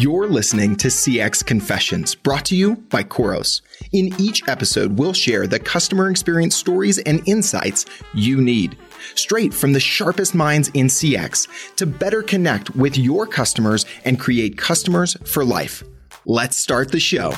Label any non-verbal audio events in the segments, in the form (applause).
You're listening to CX Confessions, brought to you by Khoros. In each episode, we'll share the customer experience stories and insights you need, straight from the sharpest minds in CX, to better connect with your customers and create customers for life. Let's start the show.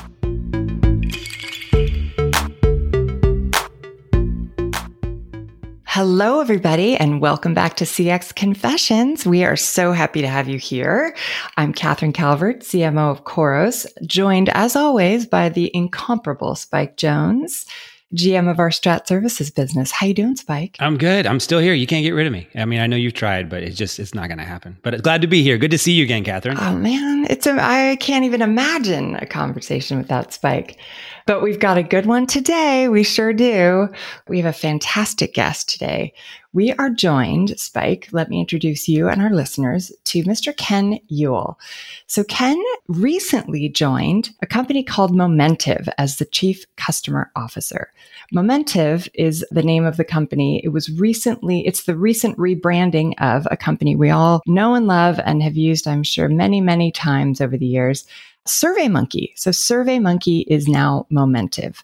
Hello, everybody, and welcome back to CX Confessions. We are so happy to have you here. I'm Catherine Calvert, CMO of Khoros, joined as always by the incomparable Spike Jones. GM of our Strat Services business. How you doing, Spike? I'm good. I'm still here. You can't get rid of me. I mean, I know you've tried, but it's just it's not going to happen. But glad to be here. Good to see you again, Catherine. Oh man, it's a, I can't even imagine a conversation without Spike. But we've got a good one today. We sure do. We have a fantastic guest today. We are joined, Spike, let me introduce you and our listeners to Mr. Ken Ewell. So, Ken recently joined a company called Momentive as the Chief Customer Officer. Momentive is the name of the company. It was recently, it's the recent rebranding of a company we all know and love and have used, I'm sure, many, many times over the years. SurveyMonkey. So SurveyMonkey is now Momentive.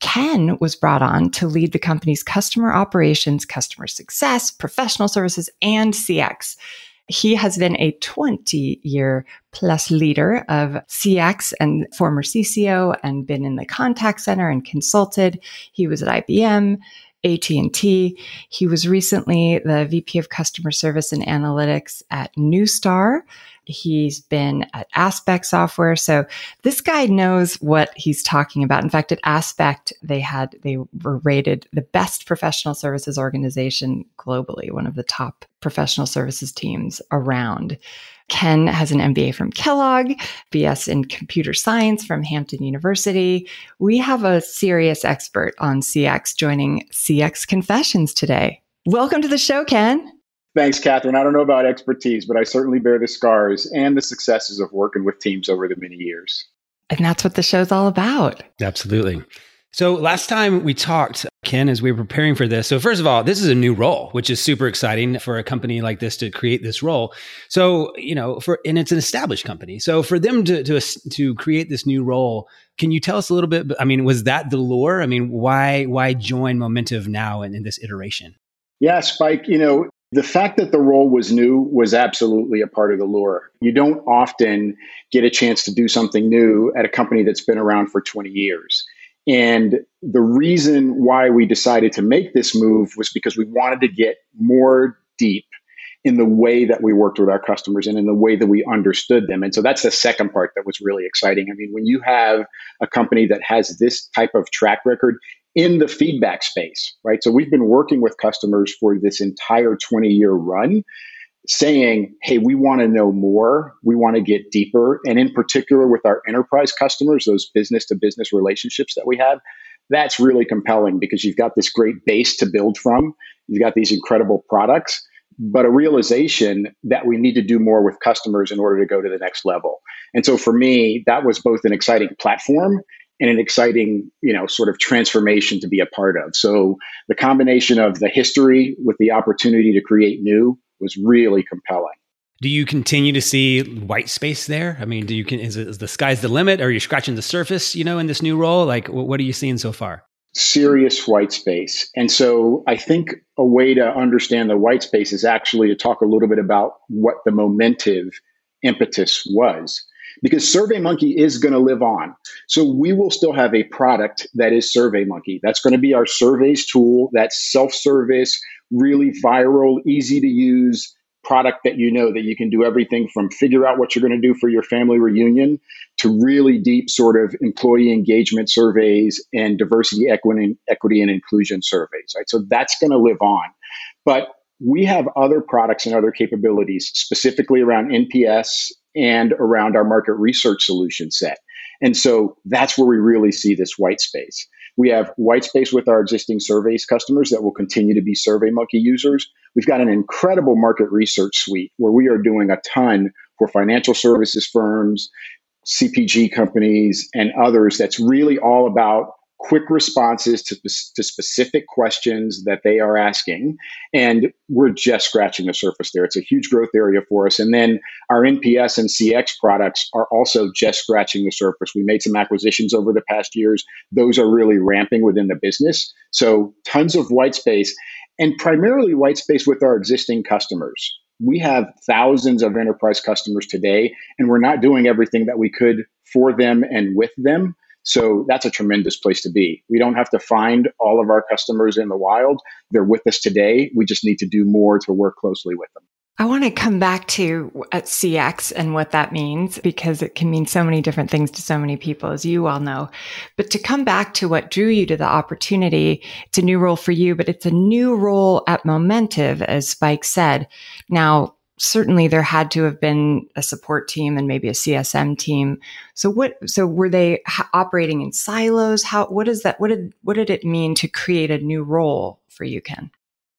Ken was brought on to lead the company's customer operations, customer success, professional services, and CX. He has been a 20 year plus leader of CX and former CCO and been in the contact center and consulted. He was at IBM, AT&T. He was recently the VP of customer service and analytics at Neustar. He's been at Aspect Software. So this guy knows what he's talking about. In fact, at Aspect, they had, they were rated the best professional services organization globally, one of the top professional services teams around. Ken has an MBA from Kellogg, BS in computer science from Hampton University. We have a serious expert on CX joining CX Confessions today. Welcome to the show, Ken. Thanks, Catherine. I don't know about expertise, but I certainly bear the scars and the successes of working with teams over the many years. And that's what the show's all about. Absolutely. So last time we talked, Ken, as we were preparing for this. So first of all, this is a new role, which is super exciting for a company like this to create this role. So you know, for and it's an established company. So for them to to to create this new role, can you tell us a little bit? I mean, was that the lure? I mean, why why join Momentive now in, in this iteration? Yeah, Spike. You know, the fact that the role was new was absolutely a part of the lure. You don't often get a chance to do something new at a company that's been around for 20 years. And the reason why we decided to make this move was because we wanted to get more deep in the way that we worked with our customers and in the way that we understood them. And so that's the second part that was really exciting. I mean, when you have a company that has this type of track record, in the feedback space, right? So we've been working with customers for this entire 20 year run saying, hey, we want to know more. We want to get deeper. And in particular, with our enterprise customers, those business to business relationships that we have, that's really compelling because you've got this great base to build from. You've got these incredible products, but a realization that we need to do more with customers in order to go to the next level. And so for me, that was both an exciting platform and an exciting, you know, sort of transformation to be a part of. So the combination of the history with the opportunity to create new was really compelling. Do you continue to see white space there? I mean, do you can is, it, is the sky's the limit? Or are you scratching the surface? You know, in this new role, like what are you seeing so far? Serious white space, and so I think a way to understand the white space is actually to talk a little bit about what the momentive impetus was because SurveyMonkey is going to live on. So we will still have a product that is SurveyMonkey. That's going to be our surveys tool, that self service, really viral, easy to use product that you know that you can do everything from figure out what you're going to do for your family reunion to really deep sort of employee engagement surveys and diversity equity, equity and inclusion surveys right so that's going to live on but we have other products and other capabilities specifically around nps and around our market research solution set. And so that's where we really see this white space. We have white space with our existing surveys customers that will continue to be SurveyMonkey users. We've got an incredible market research suite where we are doing a ton for financial services firms, CPG companies, and others that's really all about quick responses to, to specific questions that they are asking. And we're just scratching the surface there. It's a huge growth area for us. And then our NPS and CX products are also just scratching the surface. We made some acquisitions over the past years. Those are really ramping within the business. So tons of white space and primarily white space with our existing customers. We have thousands of enterprise customers today, and we're not doing everything that we could for them and with them. So that's a tremendous place to be. We don't have to find all of our customers in the wild. They're with us today. We just need to do more to work closely with them. I want to come back to CX and what that means because it can mean so many different things to so many people, as you all know. But to come back to what drew you to the opportunity, it's a new role for you, but it's a new role at Momentive, as Spike said. Now, certainly there had to have been a support team and maybe a CSM team. So what, so were they operating in silos? How, what is that? What did, what did it mean to create a new role for you, Ken?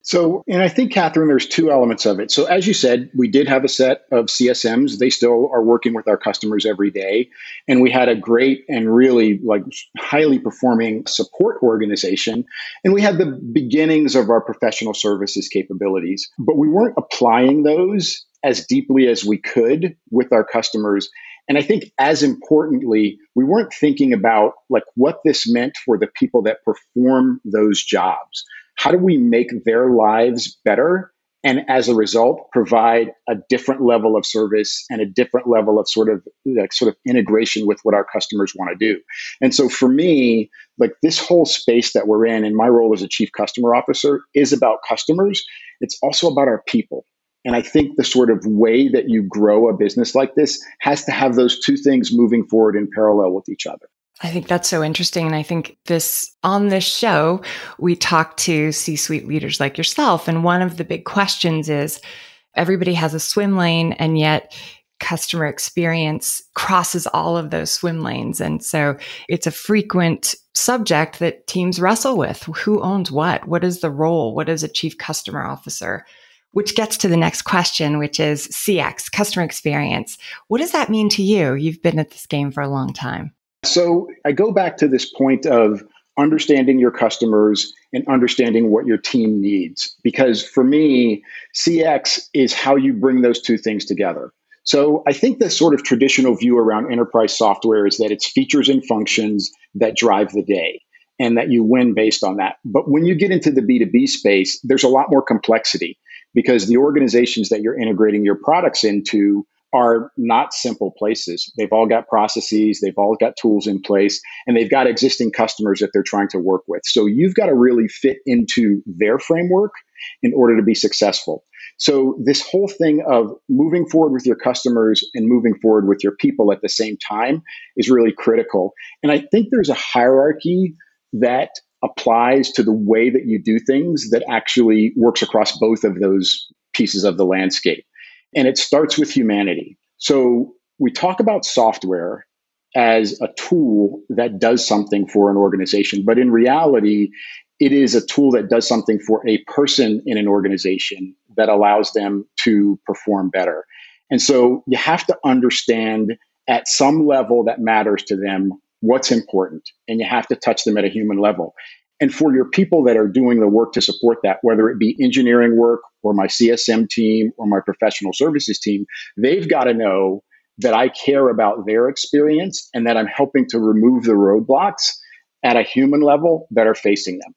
So, and I think, Catherine, there's two elements of it. So, as you said, we did have a set of CSMs. They still are working with our customers every day. And we had a great and really like highly performing support organization. And we had the beginnings of our professional services capabilities, but we weren't applying those as deeply as we could with our customers. And I think as importantly, we weren't thinking about like what this meant for the people that perform those jobs how do we make their lives better? And as a result, provide a different level of service and a different level of sort of like sort of integration with what our customers want to do. And so for me, like this whole space that we're in, and my role as a chief customer officer is about customers. It's also about our people. And I think the sort of way that you grow a business like this has to have those two things moving forward in parallel with each other. I think that's so interesting. And I think this on this show, we talk to C suite leaders like yourself. And one of the big questions is everybody has a swim lane, and yet customer experience crosses all of those swim lanes. And so it's a frequent subject that teams wrestle with. Who owns what? What is the role? What is a chief customer officer? Which gets to the next question, which is CX, customer experience. What does that mean to you? You've been at this game for a long time. So I go back to this point of understanding your customers and understanding what your team needs. Because for me, CX is how you bring those two things together. So I think the sort of traditional view around enterprise software is that it's features and functions that drive the day and that you win based on that. But when you get into the B2B space, there's a lot more complexity because the organizations that you're integrating your products into are not simple places. They've all got processes, they've all got tools in place, and they've got existing customers that they're trying to work with. So you've got to really fit into their framework in order to be successful. So this whole thing of moving forward with your customers and moving forward with your people at the same time is really critical. And I think there's a hierarchy that applies to the way that you do things that actually works across both of those pieces of the landscape. And it starts with humanity. So we talk about software as a tool that does something for an organization, but in reality, it is a tool that does something for a person in an organization that allows them to perform better. And so you have to understand at some level that matters to them what's important, and you have to touch them at a human level. And for your people that are doing the work to support that, whether it be engineering work or my CSM team or my professional services team, they've got to know that I care about their experience and that I'm helping to remove the roadblocks at a human level that are facing them.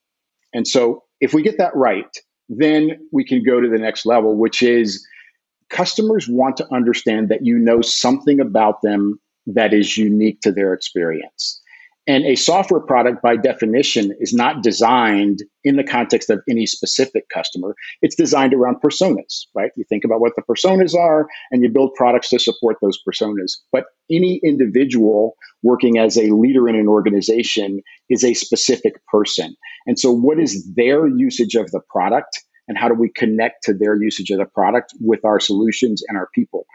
And so if we get that right, then we can go to the next level, which is customers want to understand that you know something about them that is unique to their experience. And a software product, by definition, is not designed in the context of any specific customer. It's designed around personas, right? You think about what the personas are and you build products to support those personas. But any individual working as a leader in an organization is a specific person. And so, what is their usage of the product? And how do we connect to their usage of the product with our solutions and our people?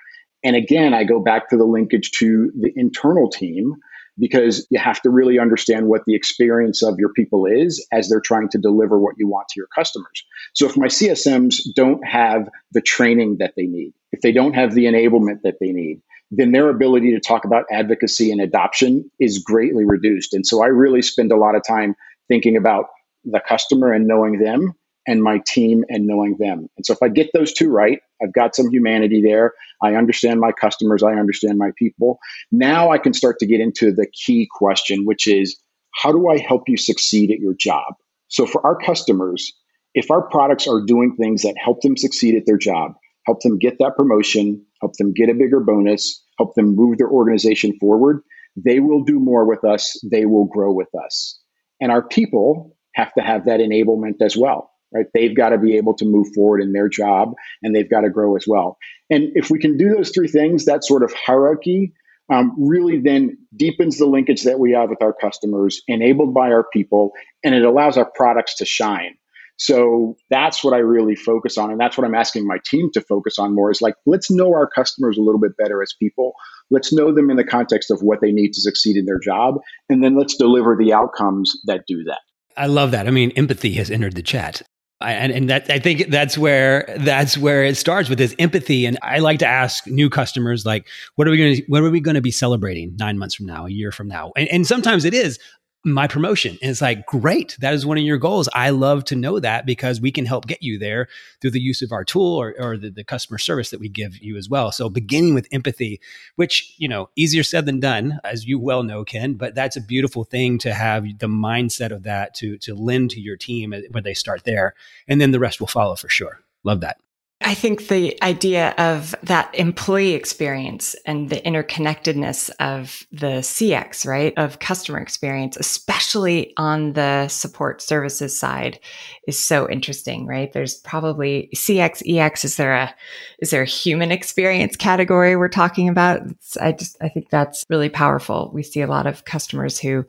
And again, I go back to the linkage to the internal team because you have to really understand what the experience of your people is as they're trying to deliver what you want to your customers. So if my CSMs don't have the training that they need, if they don't have the enablement that they need, then their ability to talk about advocacy and adoption is greatly reduced. And so I really spend a lot of time thinking about the customer and knowing them and my team and knowing them. And so if I get those two right, I've got some humanity there. I understand my customers, I understand my people. Now I can start to get into the key question, which is how do I help you succeed at your job? So for our customers, if our products are doing things that help them succeed at their job, help them get that promotion, help them get a bigger bonus, help them move their organization forward, they will do more with us, they will grow with us. And our people have to have that enablement as well right? They've got to be able to move forward in their job and they've got to grow as well. And if we can do those three things, that sort of hierarchy um, really then deepens the linkage that we have with our customers, enabled by our people, and it allows our products to shine. So that's what I really focus on. And that's what I'm asking my team to focus on more is like, let's know our customers a little bit better as people. Let's know them in the context of what they need to succeed in their job. And then let's deliver the outcomes that do that. I love that. I mean, empathy has entered the chat. I, and, and that I think that's where that's where it starts with this empathy. And I like to ask new customers like, what are we going to what are we going to be celebrating nine months from now, a year from now? And, and sometimes it is my promotion. And it's like, great, that is one of your goals. I love to know that because we can help get you there through the use of our tool or, or the, the, customer service that we give you as well. So beginning with empathy, which, you know, easier said than done, as you well know, Ken, but that's a beautiful thing to have the mindset of that to, to lend to your team uh, when they start there. And then the rest will follow for sure. Love that. I think the idea of that employee experience and the interconnectedness of the CX, right, of customer experience, especially on the support services side, is so interesting, right? There's probably CX, EX. Is there a is there a human experience category we're talking about? It's, I just I think that's really powerful. We see a lot of customers who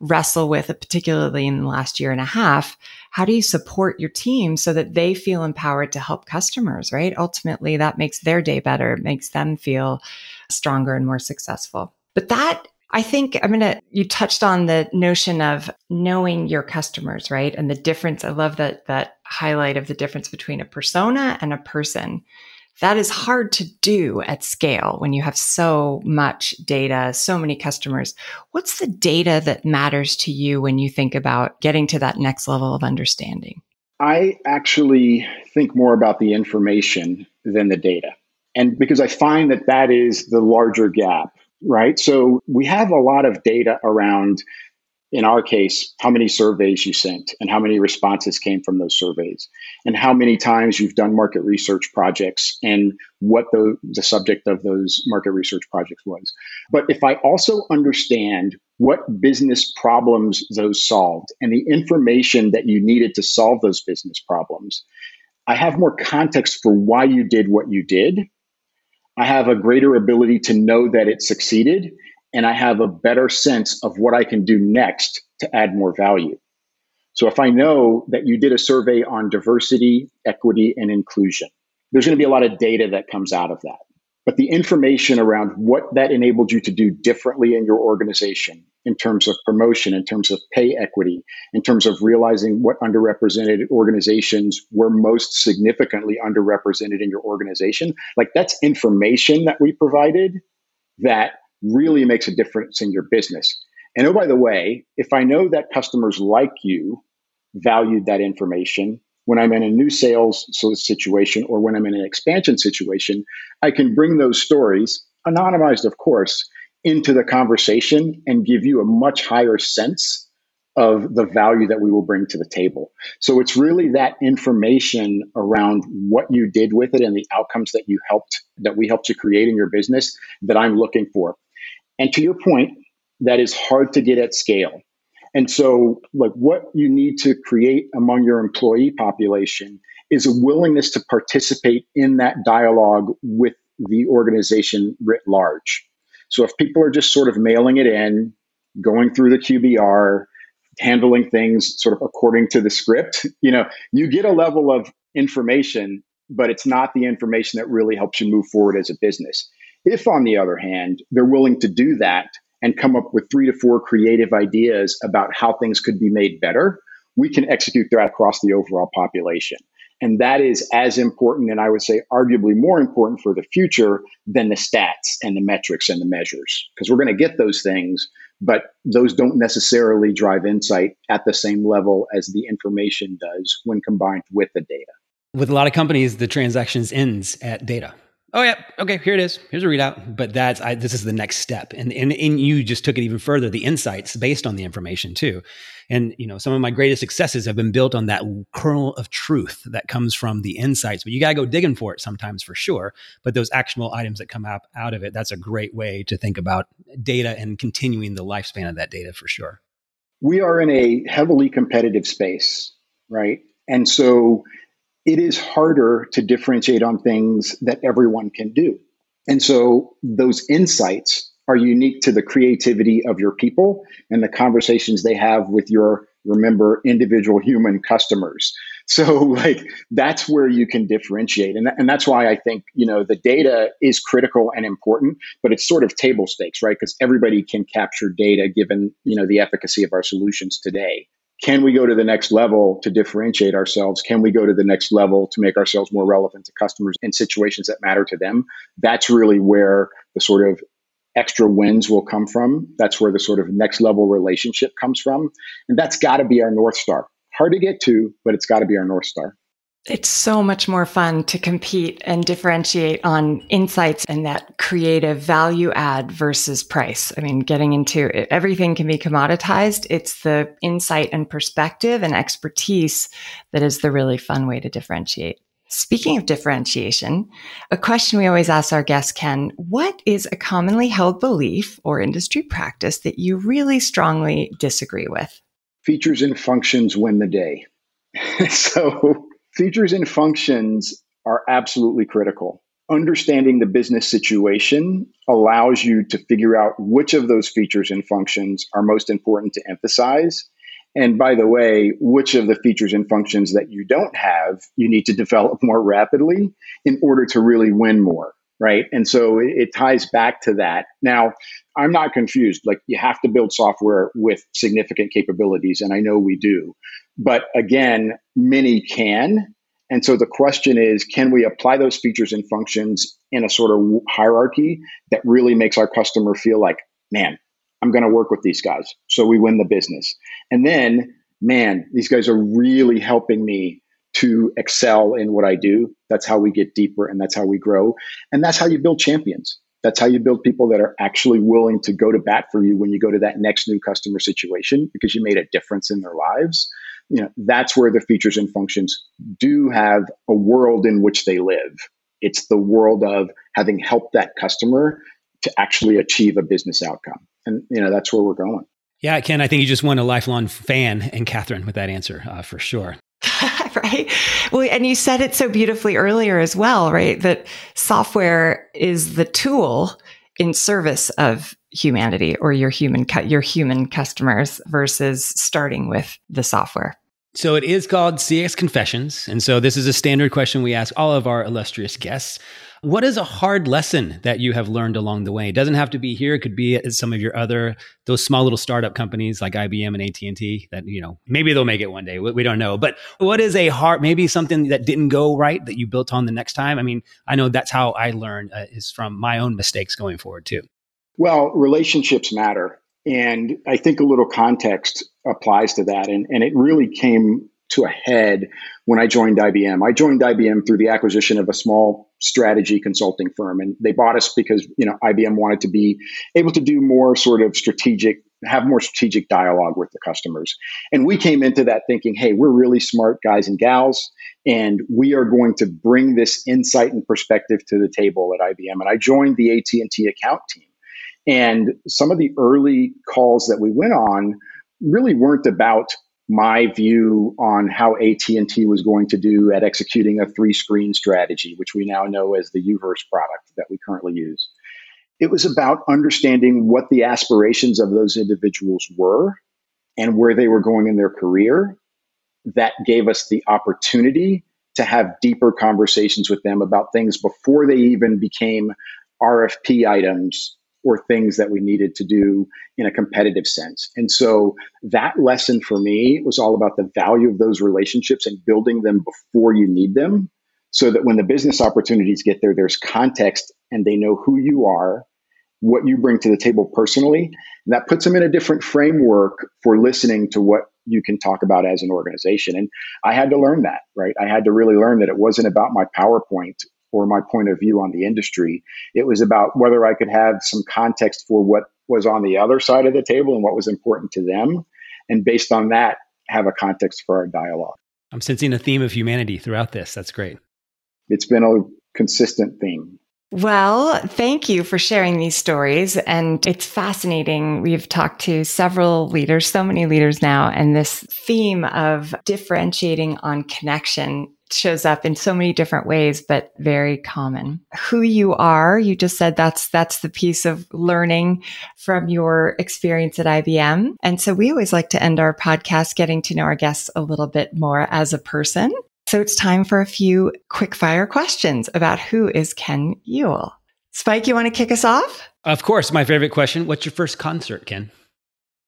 wrestle with, it, particularly in the last year and a half, how do you support your team so that they feel empowered to help customers, right? Ultimately, that makes their day better, it makes them feel stronger and more successful. But that I think I'm going to, you touched on the notion of knowing your customers, right? And the difference. I love that, that highlight of the difference between a persona and a person that is hard to do at scale when you have so much data, so many customers. What's the data that matters to you when you think about getting to that next level of understanding? I actually think more about the information than the data. And because I find that that is the larger gap, right? So we have a lot of data around in our case, how many surveys you sent and how many responses came from those surveys, and how many times you've done market research projects and what the, the subject of those market research projects was. But if I also understand what business problems those solved and the information that you needed to solve those business problems, I have more context for why you did what you did. I have a greater ability to know that it succeeded and I have a better sense of what I can do next to add more value. So if I know that you did a survey on diversity, equity, and inclusion, there's going to be a lot of data that comes out of that. But the information around what that enabled you to do differently in your organization in terms of promotion, in terms of pay equity, in terms of realizing what underrepresented organizations were most significantly underrepresented in your organization, like that's information that we provided that really makes a difference in your business. And oh, by the way, if I know that customers like you valued that information, when I'm in a new sales situation or when I'm in an expansion situation, I can bring those stories, anonymized, of course, into the conversation and give you a much higher sense of the value that we will bring to the table. So it's really that information around what you did with it and the outcomes that you helped, that we helped you create in your business that I'm looking for. And to your point, that is hard to get at scale. And so, like, what you need to create among your employee population is a willingness to participate in that dialogue with the organization writ large. So, if people are just sort of mailing it in, going through the QBR, handling things sort of according to the script, (laughs) you know, you get a level of information, but it's not the information that really helps you move forward as a business. If, on the other hand, they're willing to do that and come up with three to four creative ideas about how things could be made better, we can execute that across the overall population. And that is as important, and I would say arguably more important for the future than the stats and the metrics and the measures, because we're going to get those things, but those don't necessarily drive insight at the same level as the information does when combined with the data. With a lot of companies, the transactions ends at data oh yeah, okay, here it is. Here's a readout. But that's I, this is the next step, and, and and you just took it even further. The insights based on the information too, and you know some of my greatest successes have been built on that kernel of truth that comes from the insights. But you got to go digging for it sometimes for sure. But those actionable items that come out out of it, that's a great way to think about data and continuing the lifespan of that data for sure. We are in a heavily competitive space, right? And so it is harder to differentiate on things that everyone can do. And so those insights are unique to the creativity of your people and the conversations they have with your, remember, individual human customers. So, (laughs) like, that's where you can differentiate. And, and that's why I think, you know, the data is critical and important, but it's sort of table stakes, right? Because everybody can capture data given, you know, the efficacy of our solutions today can we go to the next level to differentiate ourselves? Can we go to the next level to make ourselves more relevant to customers in situations that matter to them? That's really where the sort of extra wins will come from. That's where the sort of next level relationship comes from. And that's got to be our North Star. Hard to get to, but it's got to be our North Star it's so much more fun to compete and differentiate on insights and that creative value add versus price. I mean, getting into it, everything can be commoditized. It's the insight and perspective and expertise that is the really fun way to differentiate. Speaking of differentiation, a question we always ask our guests, Ken, what is a commonly held belief or industry practice that you really strongly disagree with? Features and functions win the day. (laughs) so Features and functions are absolutely critical. Understanding the business situation allows you to figure out which of those features and functions are most important to emphasize. And by the way, which of the features and functions that you don't have, you need to develop more rapidly in order to really win more, right? And so it, ties back to that. Now, I'm not confused. Like, you have to build software with significant capabilities, and I know we do. But again, many can. And so the question is can we apply those features and functions in a sort of hierarchy that really makes our customer feel like, man, I'm going to work with these guys. So we win the business. And then, man, these guys are really helping me to excel in what I do. That's how we get deeper and that's how we grow. And that's how you build champions. That's how you build people that are actually willing to go to bat for you when you go to that next new customer situation because you made a difference in their lives you know that's where the features and functions do have a world in which they live. It's the world of having helped that customer to actually achieve a business outcome. And you know that's where we're going. Yeah ken i think you just won a lifelong fan and catherine with that answer uh, for sure. (laughs) Right? Well and you said it so beautifully earlier as well right? That software is the tool in service of humanity or your human cu- your human customers versus starting with the software. So it is called CX Confessions, and so this is a standard question we ask all of our illustrious guests. What is a hard lesson that you have learned along the way? It doesn't have to be here. It could be at some of your other those small little startup companies like IBM and AT and T. That you know maybe they'll make it one day. We don't know. But what is a hard maybe something that didn't go right that you built on the next time? I mean, I know that's how I learn uh, is from my own mistakes going forward too. Well, relationships matter, and I think a little context applies to that. And and it really came to a head when I joined IBM. I joined IBM through the acquisition of a small strategy consulting firm, and they bought us because you know IBM wanted to be able to do more sort of strategic, have more strategic dialogue with the customers. And we came into that thinking, hey, we're really smart guys and gals, and we are going to bring this insight and perspective to the table at IBM. And I joined the AT and T account team. And some of the early calls that we went on really weren't about my view on how AT&T was going to do at executing a three-screen strategy, which we now know as the Uverse product that we currently use. It was about understanding what the aspirations of those individuals were and where they were going in their career. That gave us the opportunity to have deeper conversations with them about things before they even became RFP items or things that we needed to do in a competitive sense. And so that lesson for me was all about the value of those relationships and building them before you need them so that when the business opportunities get there, there's context and they know who you are, what you bring to the table personally. And that puts them in a different framework for listening to what you can talk about as an organization. And I had to learn that, right? I had to really learn that it wasn't about my PowerPoint or my point of view on the industry. It was about whether I could have some context for what was on the other side of the table and what was important to them. And based on that, have a context for our dialogue. I'm sensing a theme of humanity throughout this. That's great. It's been a consistent theme. Well, thank you for sharing these stories. And it's fascinating. We've talked to several leaders, so many leaders now, and this theme of differentiating on connection shows up in so many different ways, but very common. Who you are, you just said that's, that's the piece of learning from your experience at IBM. And so we always like to end our podcast getting to know our guests a little bit more as a person. So it's time for a few quick fire questions about who is Ken Ewell. Spike, you want to kick us off? Of course. My favorite question What's your first concert, Ken?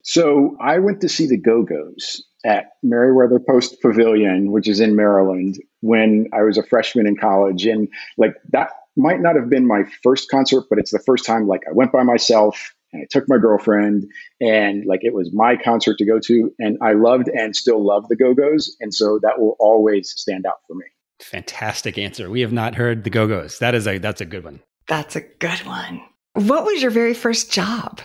So I went to see the Go Go's at Merriweather Post Pavilion, which is in Maryland, when I was a freshman in college. And like that might not have been my first concert, but it's the first time like I went by myself and I took my girlfriend and like it was my concert to go to. And I loved and still love the Go Go's. And so that will always stand out for me. Fantastic answer. We have not heard the Go Go's. That is a that's a good one. That's a good one. What was your very first job?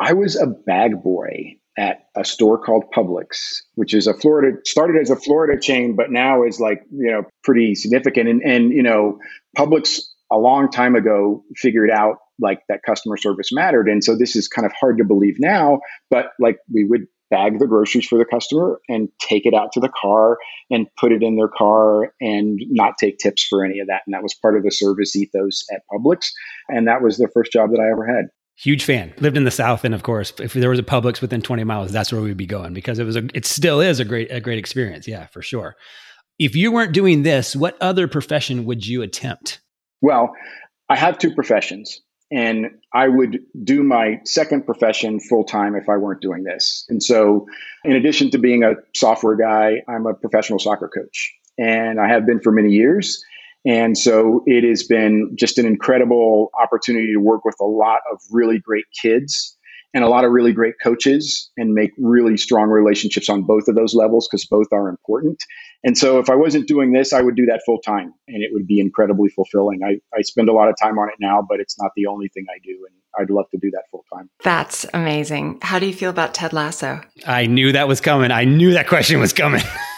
I was a bag boy at a store called Publix, which is a Florida started as a Florida chain, but now is like you know pretty significant. And and you know Publix a long time ago figured out like that customer service mattered, and so this is kind of hard to believe now, but like we would bag the groceries for the customer and take it out to the car and put it in their car and not take tips for any of that. And that was part of the service ethos at Publix. And that was the first job that I ever had. Huge fan. Lived in the South, and of course, if there was a Publix within 20 miles, that's where we'd be going because it was a. It still is a great, a great experience. Yeah, for sure. If you weren't doing this, what other profession would you attempt? Well, I have two professions, and I would do my second profession full time if I weren't doing this. And so, in addition to being a software guy, I'm a professional soccer coach, and I have been for many years. And so it has been just an incredible opportunity to work with a lot of really great kids and a lot of really great coaches and make really strong relationships on both of those levels because both are important. And so if I wasn't doing this, I would do that full time and it would be incredibly fulfilling. I, I spend a lot of time on it now, but it's not the only thing I do. And I'd love to do that full time. That's amazing. How do you feel about Ted Lasso? I knew that was coming. I knew that question was coming. (laughs)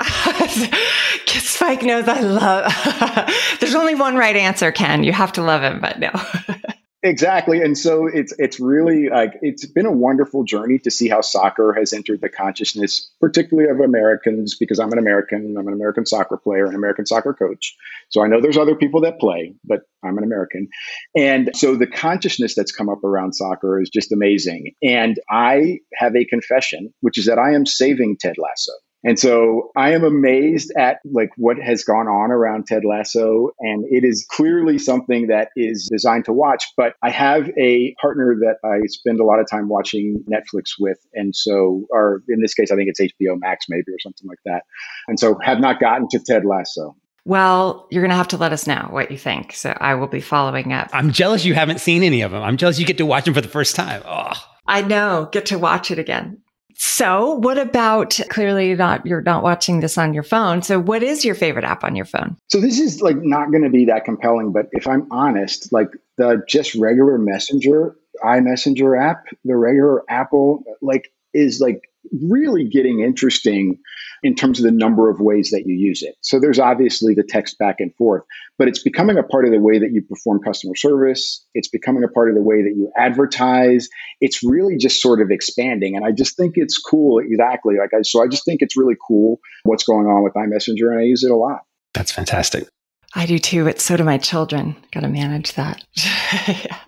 (laughs) Spike knows I love. (laughs) There's only one right answer, Ken. You have to love him, but no. (laughs) exactly, and so it's it's really like it's been a wonderful journey to see how soccer has entered the consciousness, particularly of Americans, because I'm an American. I'm an American soccer player, an American soccer coach. So I know there's other people that play, but I'm an American, and so the consciousness that's come up around soccer is just amazing. And I have a confession, which is that I am saving Ted Lasso. And so I am amazed at like what has gone on around Ted Lasso. And it is clearly something that is designed to watch. But I have a partner that I spend a lot of time watching Netflix with. And so, or in this case, I think it's HBO Max maybe or something like that. And so have not gotten to Ted Lasso. Well, you're going to have to let us know what you think. So I will be following up. I'm jealous you haven't seen any of them. I'm jealous you get to watch them for the first time. Oh. I know. Get to watch it again. So what about clearly not, you're not watching this on your phone. So what is your favorite app on your phone? So this is like not going to be that compelling, but if I'm honest, like the just regular messenger, iMessenger app, the regular Apple, like is like really getting interesting in terms of the number of ways that you use it. So there's obviously the text back and forth, but it's becoming a part of the way that you perform customer service. It's becoming a part of the way that you advertise. It's really just sort of expanding. And I just think it's cool. Exactly. Like I, so I just think it's really cool what's going on with iMessenger and I use it a lot. That's fantastic. I do too. But so do my children. Got to manage that. (laughs)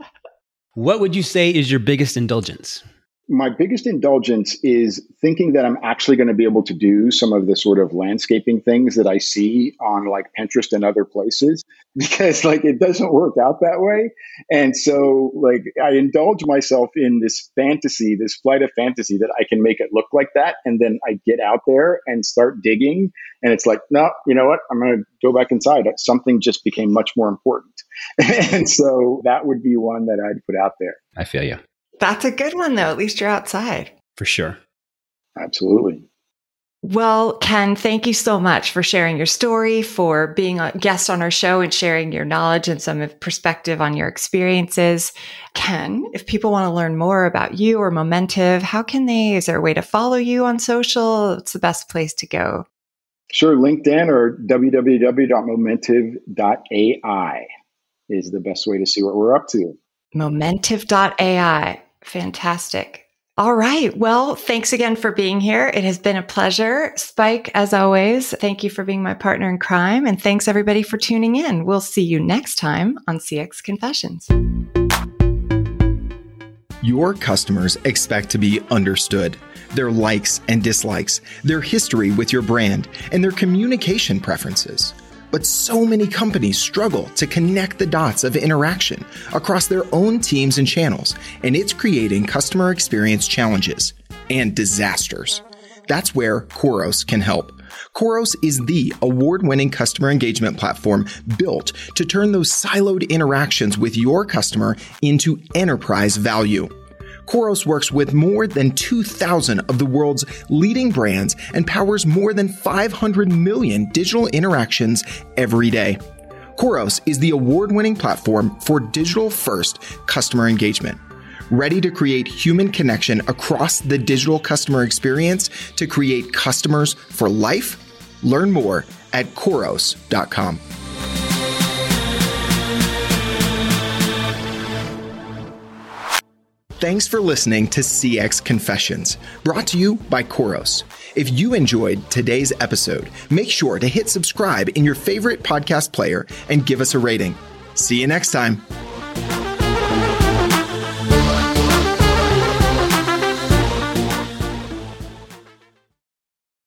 What would you say is your biggest indulgence? My biggest indulgence is thinking that I'm actually going to be able to do some of the sort of landscaping things that I see on like Pinterest and other places (laughs) because like it doesn't work out that way. And so like I indulge myself in this fantasy, this flight of fantasy that I can make it look like that. And then I get out there and start digging. And it's like, no, you know what? I'm going to go back inside. Something just became much more important. (laughs) and so that would be one that I'd put out there. I feel you. That's a good one, though. At least you're outside. For sure. Absolutely. Well, Ken, thank you so much for sharing your story, for being a guest on our show and sharing your knowledge and some perspective on your experiences. Ken, if people want to learn more about you or Momentive, how can they? Is there a way to follow you on social? It's the best place to go. Sure, LinkedIn or www.momentive.ai is the best way to see what we're up to. Momentive.ai. Fantastic. All right. Well, thanks again for being here. It has been a pleasure. Spike, as always, thank you for being my partner in crime. And thanks everybody for tuning in. We'll see you next time on CX Confessions. Your customers expect to be understood. Their likes and dislikes, their history with your brand, and their communication preferences. But so many companies struggle to connect the dots of interaction across their own teams and channels, and it's creating customer experience challenges and disasters. That's where Khoros can help. Khoros is the award winning customer engagement platform built to turn those siloed interactions with your customer into enterprise value. Khoros works with more than 2,000 of the world's leading brands and powers more than 500 million digital interactions every day. Khoros is the award winning platform for digital first customer engagement. Ready to create human connection across the digital customer experience to create customers for life? Learn more at Khoros.com. Thanks for listening to CX Confessions, brought to you by Khoros. If you enjoyed today's episode, make sure to hit subscribe in your favorite podcast player and give us a rating. See you next time.